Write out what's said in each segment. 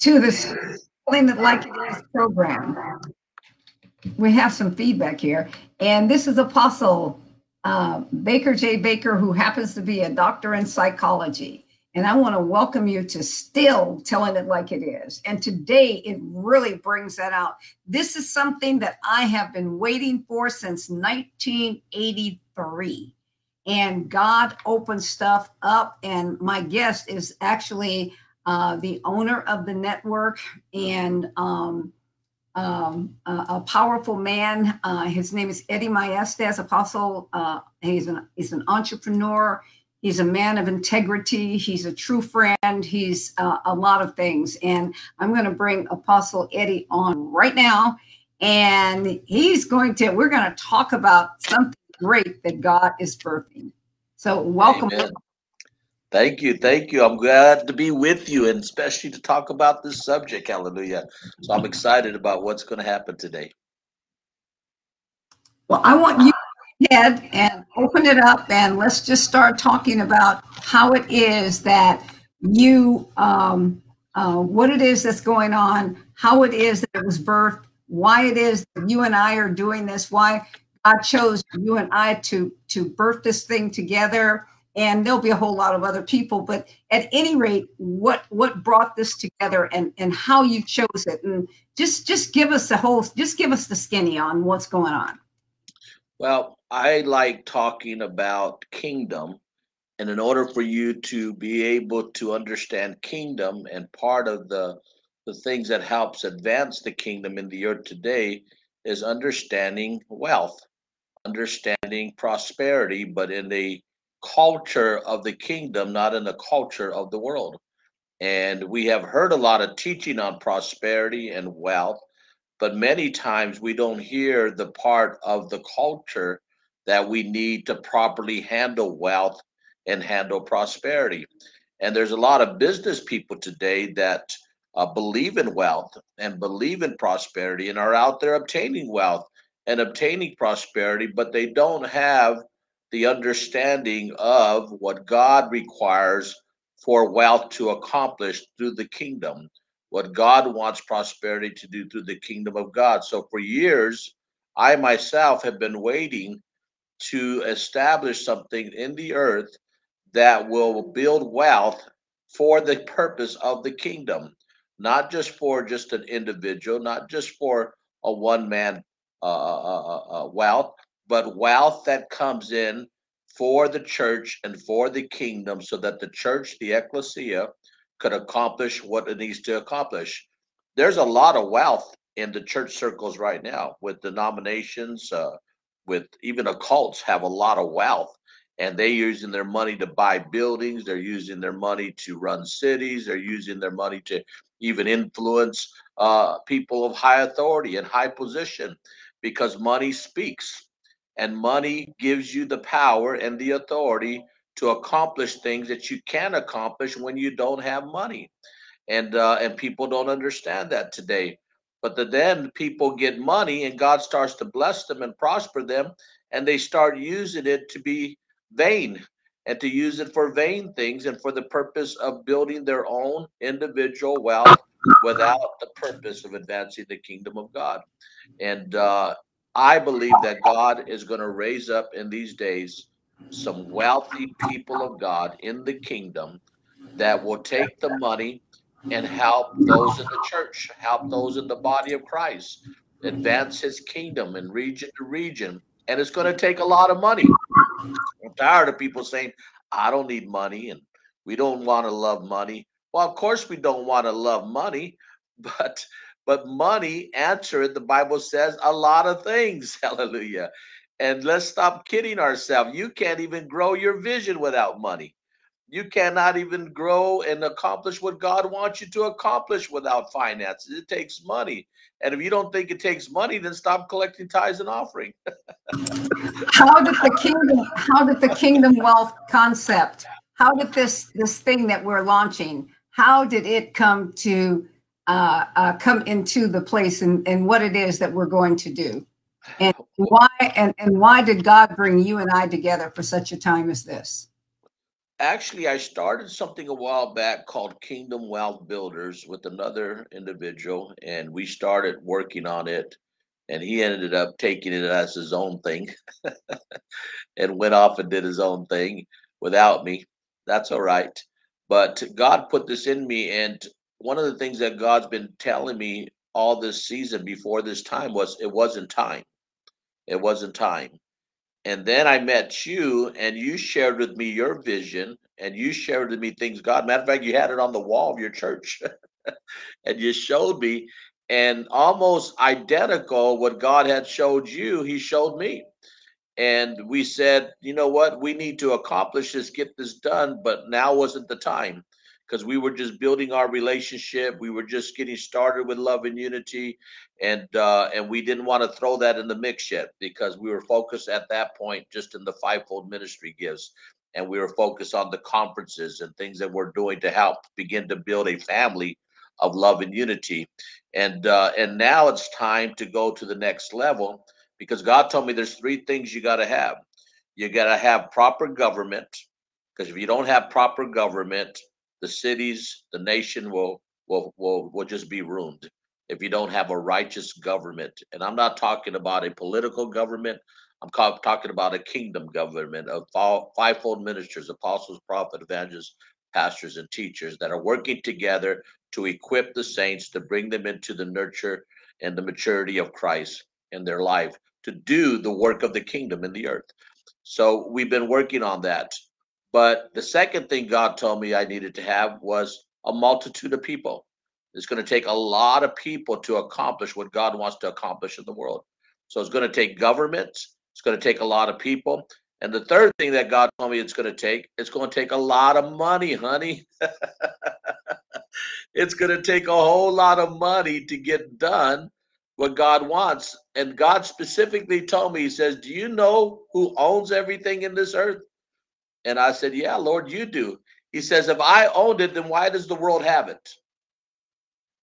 to this Telling It Like It Is program. We have some feedback here. And this is Apostle uh, Baker J. Baker, who happens to be a doctor in psychology. And I want to welcome you to still telling it like it is. And today it really brings that out. This is something that I have been waiting for since 1983. And God opened stuff up. And my guest is actually uh, the owner of the network and um, um, a, a, powerful man. Uh, his name is Eddie Maestas, Apostle. Uh, he's an he's an entrepreneur. He's a man of integrity. He's a true friend. He's uh, a lot of things. And I'm going to bring Apostle Eddie on right now. And he's going to, we're going to talk about something great that God is birthing. So, welcome. Amen. Thank you. Thank you. I'm glad to be with you and especially to talk about this subject. Hallelujah. So, I'm excited about what's going to happen today. Well, I want you to head and open it up and let's just start talking about how it is that you um, uh, what it is that's going on how it is that it was birthed why it is that you and i are doing this why god chose you and i to to birth this thing together and there'll be a whole lot of other people but at any rate what what brought this together and and how you chose it and just just give us the whole just give us the skinny on what's going on well I like talking about kingdom. And in order for you to be able to understand kingdom and part of the the things that helps advance the kingdom in the earth today is understanding wealth, understanding prosperity, but in the culture of the kingdom, not in the culture of the world. And we have heard a lot of teaching on prosperity and wealth, but many times we don't hear the part of the culture that we need to properly handle wealth and handle prosperity. And there's a lot of business people today that uh, believe in wealth and believe in prosperity and are out there obtaining wealth and obtaining prosperity, but they don't have the understanding of what God requires for wealth to accomplish through the kingdom, what God wants prosperity to do through the kingdom of God. So for years, I myself have been waiting to establish something in the earth that will build wealth for the purpose of the kingdom, not just for just an individual, not just for a one man uh uh, uh, uh, uh, wealth, but wealth that comes in for the church and for the kingdom so that the church, the ecclesia, could accomplish what it needs to accomplish. There's a lot of wealth in the church circles right now with denominations, uh, with even occults have a lot of wealth and they're using their money to buy buildings they're using their money to run cities they're using their money to even influence uh, people of high authority and high position because money speaks and money gives you the power and the authority to accomplish things that you can accomplish when you don't have money and uh, and people don't understand that today but the, then people get money and God starts to bless them and prosper them, and they start using it to be vain and to use it for vain things and for the purpose of building their own individual wealth without the purpose of advancing the kingdom of God. And uh, I believe that God is going to raise up in these days some wealthy people of God in the kingdom that will take the money and help those in the church, help those in the body of Christ, advance his kingdom in region to region. And it's going to take a lot of money. I'm tired of people saying, I don't need money and we don't want to love money. Well, of course we don't want to love money, but but money answered, the Bible says, a lot of things. Hallelujah. And let's stop kidding ourselves. You can't even grow your vision without money you cannot even grow and accomplish what God wants you to accomplish without finances. It takes money. And if you don't think it takes money, then stop collecting tithes and offering. how did the kingdom how did the kingdom wealth concept, how did this this thing that we're launching, how did it come to uh, uh, come into the place and, and what it is that we're going to do? And why and, and why did God bring you and I together for such a time as this? actually, I started something a while back called Kingdom Wealth Builders with another individual, and we started working on it. And he ended up taking it as his own thing and went off and did his own thing without me. That's all right. But God put this in me. And one of the things that God's been telling me all this season before this time was it wasn't time. It wasn't time. And then I met you, and you shared with me your vision, and you shared with me things God. Matter of fact, you had it on the wall of your church, and you showed me, and almost identical what God had showed you, He showed me. And we said, you know what, we need to accomplish this, get this done, but now wasn't the time because we were just building our relationship. We were just getting started with love and unity, and uh, and we didn't want to throw that in the mix yet because we were focused at that point just in the fivefold ministry gifts, and we were focused on the conferences and things that we're doing to help begin to build a family of love and unity, and uh, and now it's time to go to the next level because God told me there's three things you got to have. You got to have proper government because if you don't have proper government the cities, the nation will will will will just be ruined if you don't have a righteous government. And I'm not talking about a political government. I'm talking about a kingdom government of fivefold ministers, apostles, prophets, evangelists, pastors, and teachers that are working together to equip the saints to bring them into the nurture and the maturity of Christ in their life to do the work of the kingdom in the earth. So we've been working on that. But the second thing God told me I needed to have was a multitude of people. It's going to take a lot of people to accomplish what God wants to accomplish in the world. So it's going to take governments, it's going to take a lot of people. And the third thing that God told me it's going to take, it's going to take a lot of money, honey. it's going to take a whole lot of money to get done what God wants. And God specifically told me, He says, Do you know who owns everything in this earth? And I said, Yeah, Lord, you do. He says, If I owned it, then why does the world have it?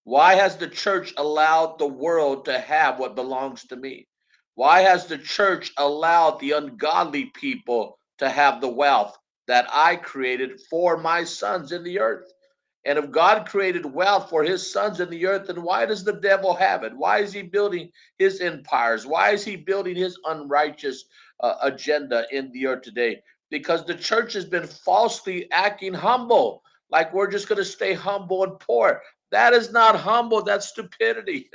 Why has the church allowed the world to have what belongs to me? Why has the church allowed the ungodly people to have the wealth that I created for my sons in the earth? And if God created wealth for his sons in the earth, then why does the devil have it? Why is he building his empires? Why is he building his unrighteous uh, agenda in the earth today? Because the church has been falsely acting humble, like we're just going to stay humble and poor. That is not humble, that's stupidity.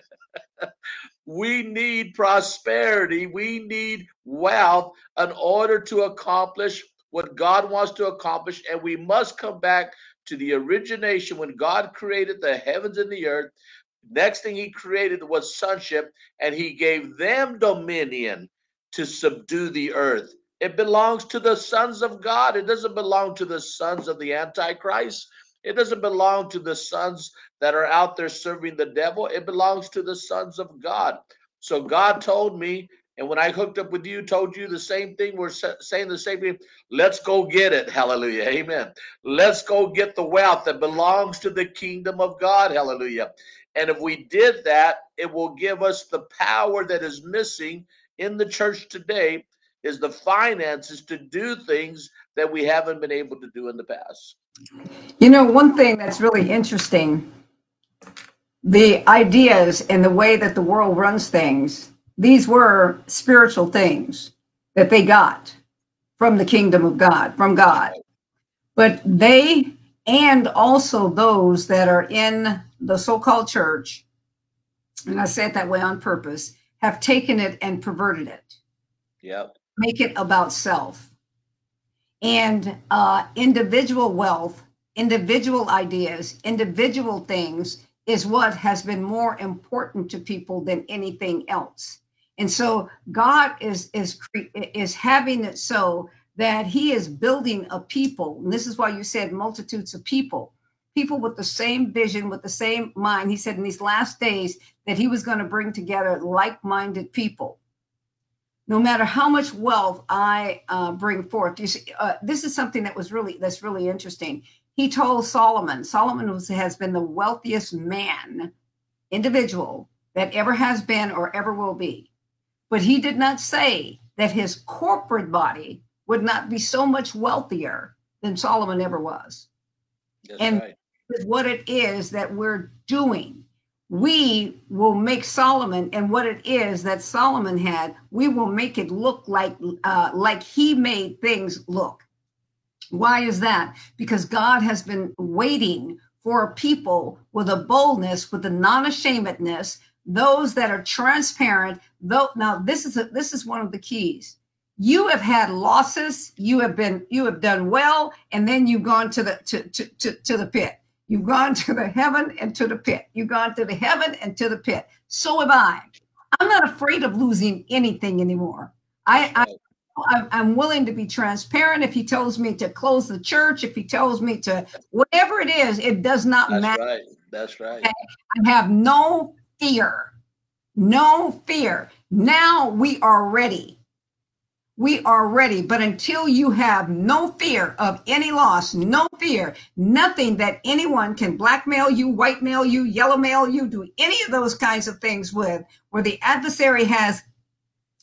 we need prosperity, we need wealth in order to accomplish what God wants to accomplish, and we must come back to the origination when God created the heavens and the earth. Next thing he created was sonship, and he gave them dominion to subdue the earth. It belongs to the sons of God. It doesn't belong to the sons of the Antichrist. It doesn't belong to the sons that are out there serving the devil. It belongs to the sons of God. So God told me, and when I hooked up with you, told you the same thing. We're saying the same thing. Let's go get it. Hallelujah. Amen. Let's go get the wealth that belongs to the kingdom of God. Hallelujah. And if we did that, it will give us the power that is missing in the church today is the finances to do things that we haven't been able to do in the past. You know, one thing that's really interesting the ideas and the way that the world runs things, these were spiritual things that they got from the kingdom of God, from God. But they and also those that are in the so called church, and I say it that way on purpose, have taken it and perverted it. Yep make it about self. And uh, individual wealth, individual ideas, individual things is what has been more important to people than anything else. And so God is is is having it so that He is building a people. And this is why you said multitudes of people, people with the same vision, with the same mind. He said in these last days that He was going to bring together like-minded people no matter how much wealth I uh, bring forth. You see, uh, this is something that was really that's really interesting. He told Solomon. Solomon was, has been the wealthiest man, individual that ever has been or ever will be. But he did not say that his corporate body would not be so much wealthier than Solomon ever was. That's And- right. What it is that we're doing. We will make Solomon and what it is that Solomon had. We will make it look like uh, like he made things look. Why is that? Because God has been waiting for a people with a boldness, with a non-ashamedness, those that are transparent. Though now this is a, this is one of the keys. You have had losses. You have been you have done well, and then you've gone to the to to to, to the pit. You've gone to the heaven and to the pit. You've gone to the heaven and to the pit. So have I. I'm not afraid of losing anything anymore. I, i i'm willing to be transparent. If he tells me to close the church, if he tells me to whatever it is, it does not That's matter. right. That's right. I have no fear. No fear. Now we are ready. We are ready. But until you have no fear of any loss, no fear, nothing that anyone can blackmail you, white mail you, yellow mail you, do any of those kinds of things with, where the adversary has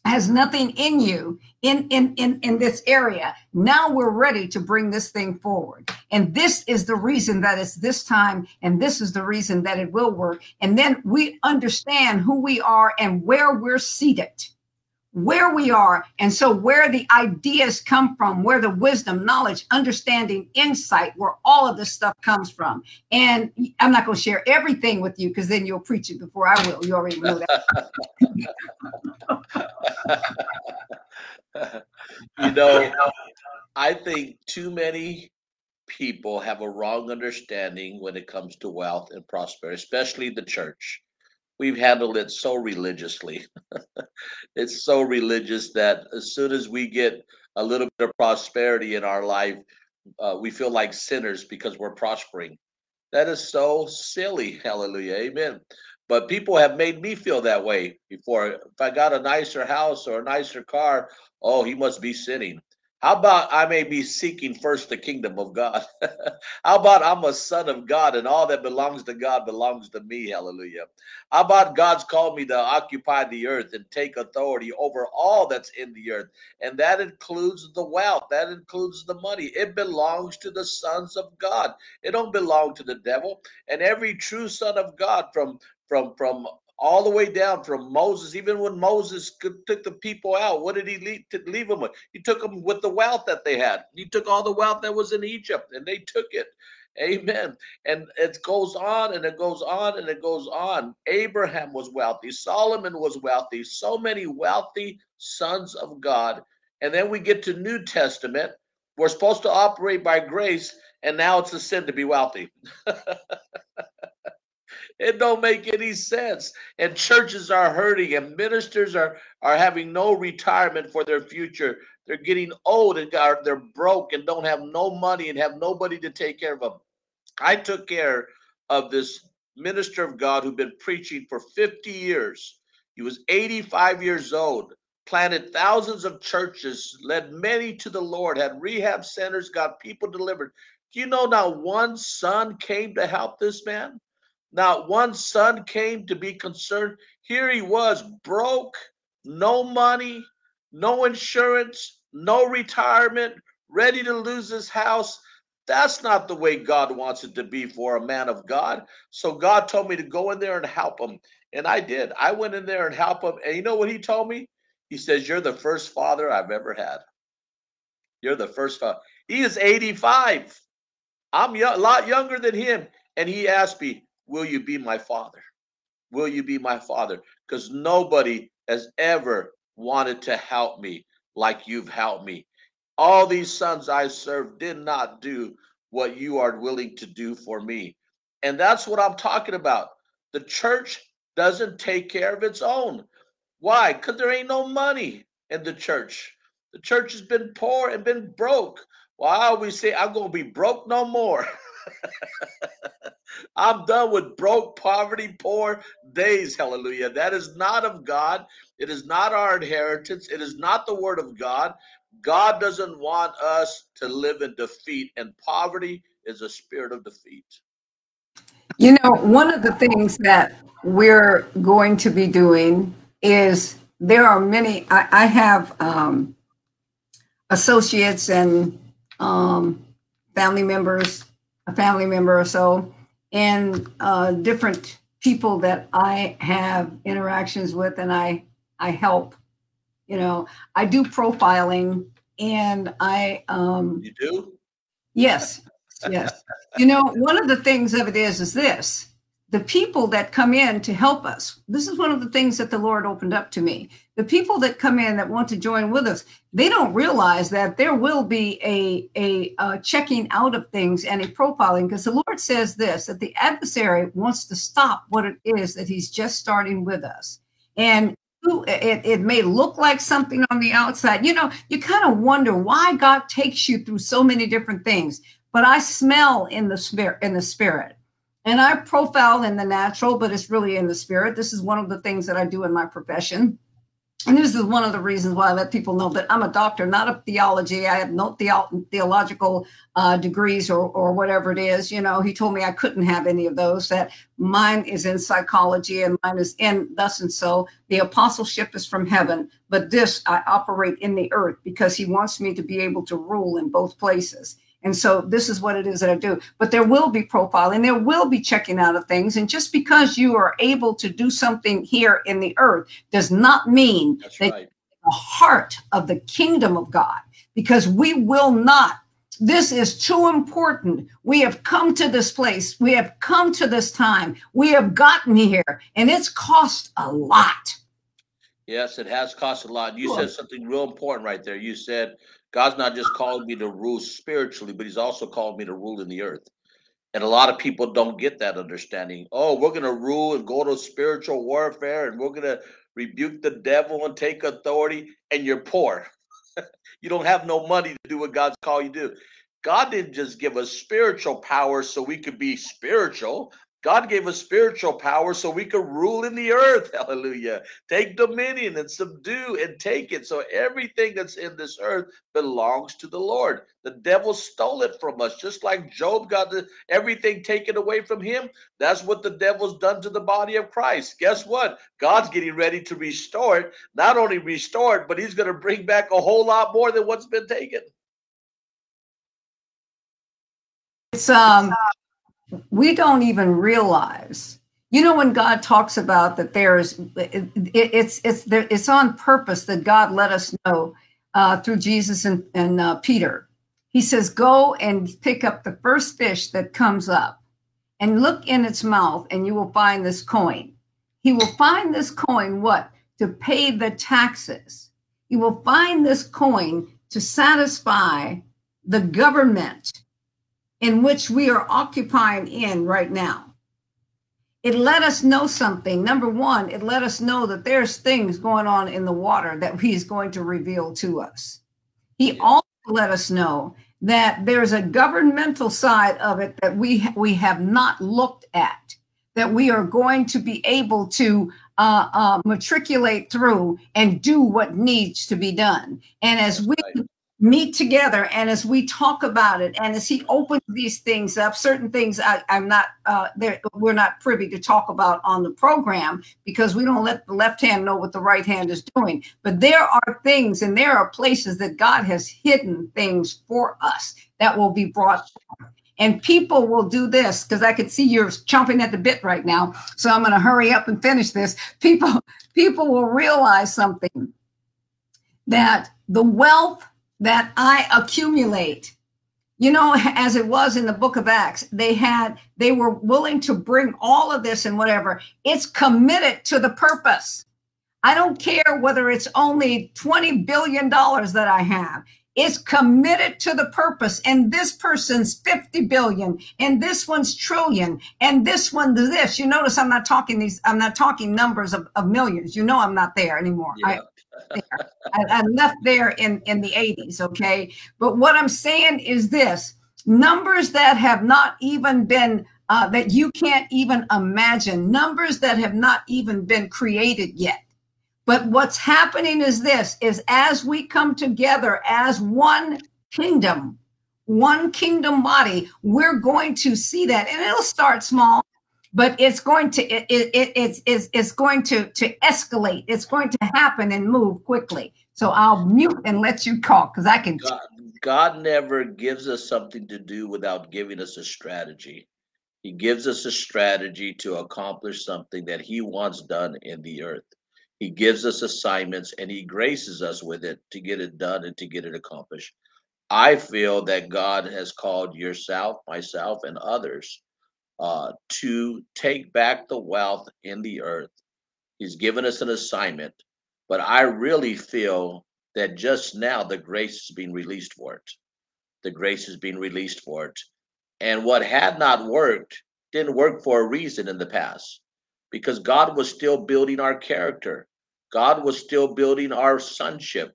has nothing in you in in in in this area now we're ready to bring this thing forward and this is the reason that it's this time and this is the reason that it will work and then we understand who we are and where we're seated where we are and so where the ideas come from where the wisdom knowledge understanding insight where all of this stuff comes from. And i'm not going to share everything with you because then you'll preach it before i will. You already know that. You know, I think too many people have a wrong understanding when it comes to wealth and prosperity, especially the church. We've handled it so religiously. it's so religious that as soon as we get a little bit of prosperity in our life, uh, we feel like sinners because we're prospering. That is so silly. Hallelujah. Amen. But people have made me feel that way before. If I got a nicer house or a nicer car, oh, he must be sinning. How about I may be seeking first the kingdom of God? How about I'm a son of God and all that belongs to God belongs to me? Hallelujah. How about God's called me to occupy the earth and take authority over all that's in the earth? And that includes the wealth, that includes the money. It belongs to the sons of God. It don't belong to the devil. And every true son of God from from from all the way down from Moses, even when Moses took the people out, what did he leave, leave them with? He took them with the wealth that they had. He took all the wealth that was in Egypt and they took it. Amen. And it goes on and it goes on and it goes on. Abraham was wealthy. Solomon was wealthy. So many wealthy sons of God. And then we get to New Testament. We're supposed to operate by grace, and now it's a sin to be wealthy. It don't make any sense. And churches are hurting and ministers are are having no retirement for their future. They're getting old and got, they're broke and don't have no money and have nobody to take care of them. I took care of this minister of God who'd been preaching for 50 years. He was 85 years old, planted thousands of churches, led many to the Lord, had rehab centers, got people delivered. Do you know not one son came to help this man? Not one son came to be concerned. Here he was, broke, no money, no insurance, no retirement, ready to lose his house. That's not the way God wants it to be for a man of God. So God told me to go in there and help him. And I did. I went in there and helped him. And you know what he told me? He says, You're the first father I've ever had. You're the first father. He is 85. I'm a lot younger than him. And he asked me, Will you be my father? Will you be my father? Because nobody has ever wanted to help me like you've helped me. All these sons I served did not do what you are willing to do for me. And that's what I'm talking about. The church doesn't take care of its own. Why? Because there ain't no money in the church. The church has been poor and been broke. Well, I always say, I'm going to be broke no more. I'm done with broke, poverty, poor days. Hallelujah. That is not of God. It is not our inheritance. It is not the word of God. God doesn't want us to live in defeat, and poverty is a spirit of defeat. You know, one of the things that we're going to be doing is there are many, I, I have um, associates and um, family members, a family member or so, and uh, different people that I have interactions with and I I help. You know, I do profiling and I um You do? yes, yes. You know, one of the things of it is is this the people that come in to help us. This is one of the things that the lord opened up to me. The people that come in that want to join with us they don't realize that there will be a a, a checking out of things and a profiling because the lord says this that the adversary wants to stop what it is that he's just starting with us. And it, it may look like something on the outside. You know you kind of wonder why god takes you through so many different things but i smell in the spirit in the spirit and I profile in the natural, but it's really in the spirit. This is one of the things that I do in my profession. And this is one of the reasons why I let people know that I'm a doctor, not a theology. I have no theo- theological uh, degrees or, or whatever it is. You know, he told me I couldn't have any of those, that mine is in psychology and mine is in thus and so. The apostleship is from heaven, but this I operate in the earth because he wants me to be able to rule in both places. And so this is what it is that I do. But there will be profiling, there will be checking out of things. And just because you are able to do something here in the earth does not mean That's that right. the heart of the kingdom of God, because we will not. This is too important. We have come to this place. We have come to this time. We have gotten here, and it's cost a lot. Yes, it has cost a lot. You Sure. said something real important right there. You said God's not just called me to rule spiritually, but He's also called me to rule in the earth. And a lot of people don't get that understanding. Oh, we're going to rule and go to spiritual warfare and we're going to rebuke the devil and take authority, and you're poor. you don't have no money to do what God's called you to do. God didn't just give us spiritual power so we could be spiritual. God gave us spiritual power so we could rule in the earth. Hallelujah. Take dominion and subdue and take it. So everything that's in this earth belongs to the Lord. The devil stole it from us, just like Job got everything taken away from him. That's what the devil's done to the body of Christ. Guess what? God's getting ready to restore it. Not only restore it, but he's going to bring back a whole lot more than what's been taken. It's um we don't even realize. You know when God talks about that there's it, it, it's it's there it's on purpose that God let us know uh, through Jesus and, and uh, Peter. He says, "Go and pick up the first fish that comes up, and look in its mouth, and you will find this coin. He will find this coin what to pay the taxes. He will find this coin to satisfy the government in which we are occupying in right now. It let us know something. Number one, it let us know that there's things going on in the water that he's going to reveal to us. He also let us know that there's a governmental side of it that we we have not looked at that we are going to be able to uh, uh, matriculate through and do what needs to be done. And as we Right. Meet together and as we talk about it and as he opens these things up certain things I, i'm not uh, we're not privy to talk about on the program because we don't let the left hand know what the right hand is doing. But there are things and there are places that god has hidden things for us that will be brought and people will do this because i could see you're chomping at the bit right now so i'm going to hurry up and finish this. People people will realize something that the wealth that I accumulate. You know, as it was in the book of Acts, they had, they were willing to bring all of this and whatever. It's committed to the purpose. I don't care whether it's only $20 billion that I have. It's committed to the purpose. And this person's 50 billion, and this one's trillion, and this one this. You notice I'm not talking these, I'm not talking numbers of, of millions. You know I'm not there anymore. I, I, I left there in, in the 80s, okay? But what I'm saying is this numbers that have not even been, uh, that you can't even imagine, numbers that have not even been created yet. But what's happening is this is as we come together as one kingdom, one kingdom body, we're going to see that. And it'll start small but it's going to it, it, it it's, it's it's going to to escalate it's going to happen and move quickly so i'll mute and let you talk because i can God, God never gives us something to do without giving us a strategy. He gives us a strategy to accomplish something that He wants done in the earth. He gives us assignments and He graces us with it to get it done and to get it accomplished. I feel that God has called yourself, myself, and others uh, to take back the wealth in the earth. He's given us an assignment, but I really feel that just now the grace is being released for it. The grace is being released for it. And what had not worked didn't work for a reason in the past because God was still building our character. God was still building our sonship.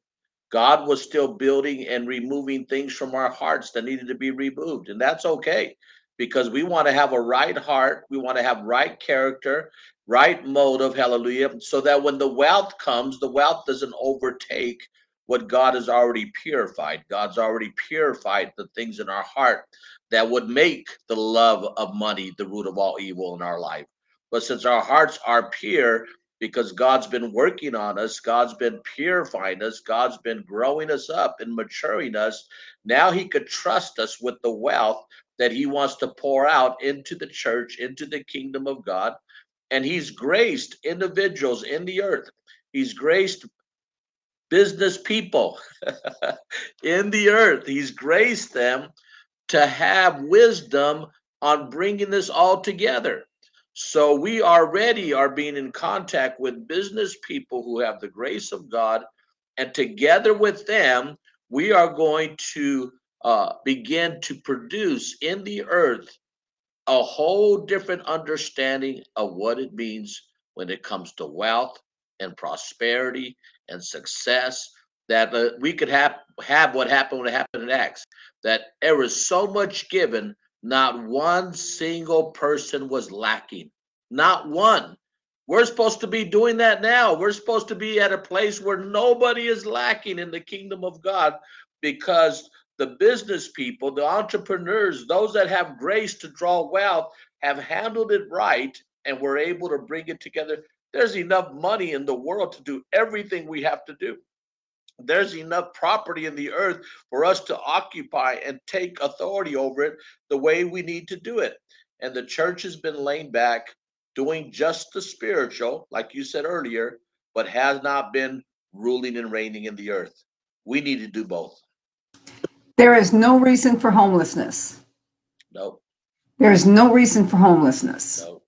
God was still building and removing things from our hearts that needed to be removed. And that's okay because we want to have a right heart. We want to have right character, right motive. Hallelujah. So that when the wealth comes, the wealth doesn't overtake what God has already purified. God's already purified the things in our heart that would make the love of money the root of all evil in our life. But since our hearts are pure, because God's been working on us, God's been purifying us, God's been growing us up and maturing us, now He could trust us with the wealth that He wants to pour out into the church, into the kingdom of God. And He's graced individuals in the earth. He's graced business people in the earth. He's graced them to have wisdom on bringing this all together. So we already are being in contact with business people who have the grace of God, and together with them, we are going to uh, begin to produce in the earth a whole different understanding of what it means when it comes to wealth and prosperity and success that uh, we could have have what happened when it happened in Acts. That there was so much given, not one single person was lacking. Not one. We're supposed to be doing that now. We're supposed to be at a place where nobody is lacking in the kingdom of God because the business people, the entrepreneurs, those that have grace to draw wealth, have handled it right and we're able to bring it together there's enough money in the world to do everything we have to do. There's enough property in the earth for us to occupy and take authority over it the way we need to do it. And the church has been laying back, doing just the spiritual, like you said earlier, but has not been ruling and reigning in the earth. We need to do both. There is no reason for homelessness. No. There is no reason for homelessness. No.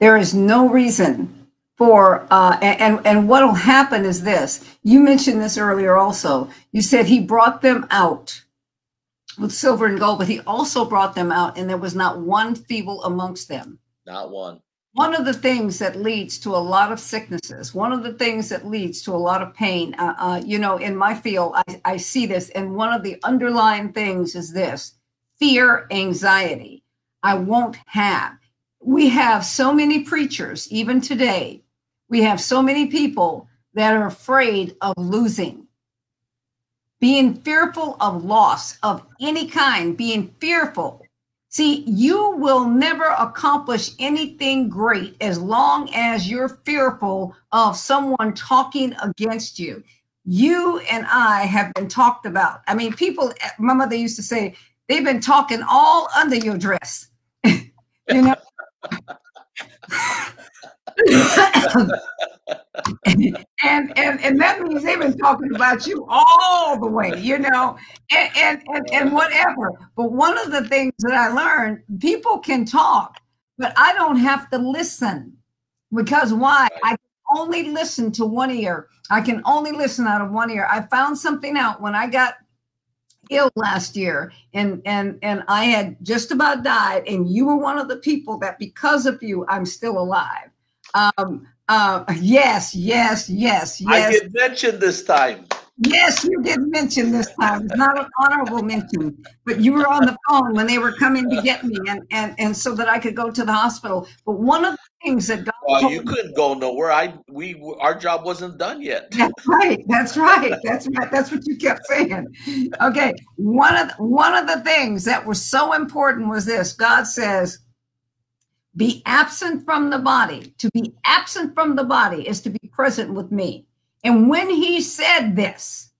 There is no reason for uh, and and what will happen is this. You mentioned this earlier also. You said he brought them out with silver and gold, but he also brought them out, and there was not one feeble amongst them. Not one. One of the things that leads to a lot of sicknesses, one of the things that leads to a lot of pain, uh, uh, you know, in my field, I, I see this, and one of the underlying things is this fear, anxiety. I won't have we have so many preachers, even today, we have so many people that are afraid of losing, being fearful of loss of any kind, being fearful. See, you will never accomplish anything great as long as you're fearful of someone talking against you. You and I have been talked about. I mean, people, my mother used to say, they've been talking all under your dress. you know? and, and and that means they've been talking about you all the way, you know, and, and and and whatever. But one of the things that I learned, people can talk, but I don't have to listen because why? I can only listen to one ear. I can only listen out of one ear. I found something out when I got ill last year and and and I had just about died and you were one of the people that because of you I'm still alive. Um uh yes, yes, yes, yes. I get mentioned this time. Yes, you did mention this time. It's not an honorable mention, but you were on the phone when they were coming to get me, and and and so that I could go to the hospital. But one of the things that God well, you couldn't go nowhere. I we our job wasn't done yet. That's right. That's right. That's right. That's what you kept saying. Okay. One of one of the things that was so important was this. God says, "Be absent from the body. To be absent from the body is to be present with me." And when he said this,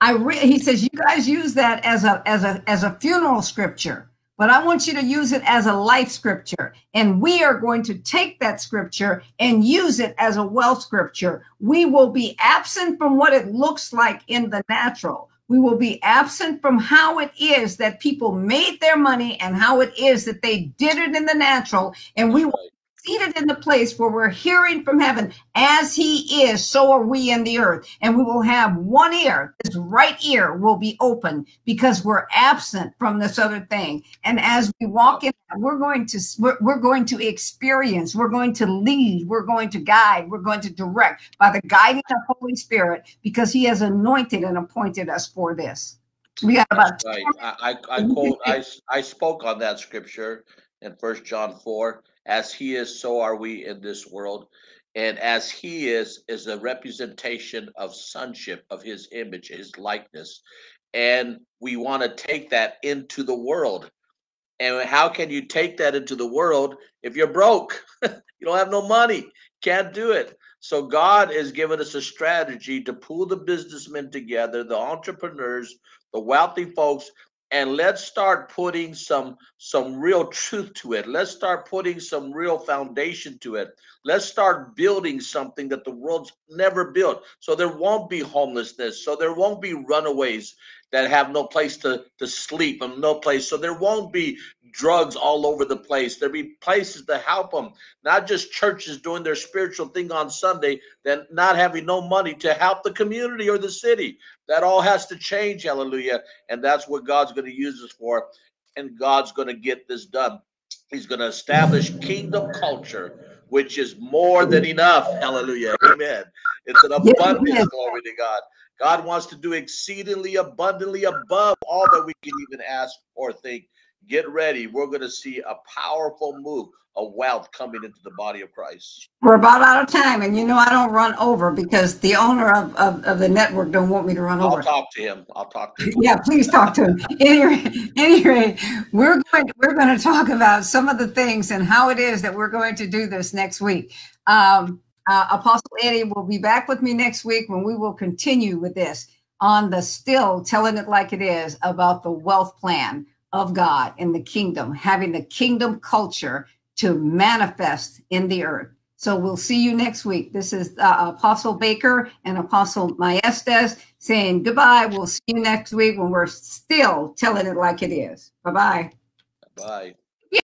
I re- he says you guys use that as a as a as a funeral scripture, but I want you to use it as a life scripture. And we are going to take that scripture and use it as a wealth scripture. We will be absent from what it looks like in the natural. We will be absent from how it is that people made their money and how it is that they did it in the natural. And we will seated in the place where we're hearing from heaven as he is so are we in the earth. And we will have one ear this right ear will be open because we're absent from this other thing. And as we walk in we're going to we're, going to experience we're going to lead we're going to guide we're going to direct by the guiding of holy spirit because he has anointed and appointed us for this. We got about right. I, I, I quote I, I spoke on that scripture in first john 4 as he is, so are we in this world. And as he is, is a representation of sonship, of his image, his likeness. And we want to take that into the world. And how can you take that into the world if you're broke? you don't have no money, can't do it. So God has given us a strategy to pull the businessmen together, the entrepreneurs, the wealthy folks and let's start putting some some real truth to it. Let's start putting some real foundation to it. Let's start building something that the world's never built. So there won't be homelessness. So there won't be runaways that have no place to, to sleep and no place. So there won't be drugs all over the place. There'll be places to help them not just churches doing their spiritual thing on sunday then not having no money to help the community or the city that all has to change, hallelujah. And that's what God's going to use us for. And God's going to get this done. He's going to establish kingdom culture, which is more than enough. Hallelujah. Amen. It's an abundance, glory to God. God wants to do exceedingly abundantly above all that we can even ask or think. Get ready. We're going to see a powerful move of wealth coming into the body of Christ. We're about out of time, and you know I don't run over because the owner of, of, of the network don't want me to run I'll over. I'll talk to him. I'll talk to him. yeah, please talk to him. Anyway, anyway, we're going we're going to talk about some of the things and how it is that we're going to do this next week. Um, uh, Apostle Eddie will be back with me next week when we will continue with this on the still telling it like it is about the wealth plan of God in the kingdom, having the kingdom culture to manifest in the earth. So we'll see you next week. This is uh, Apostle Baker and Apostle Maestas saying goodbye. We'll see you next week when we're still telling it like it is. Bye-bye. Bye.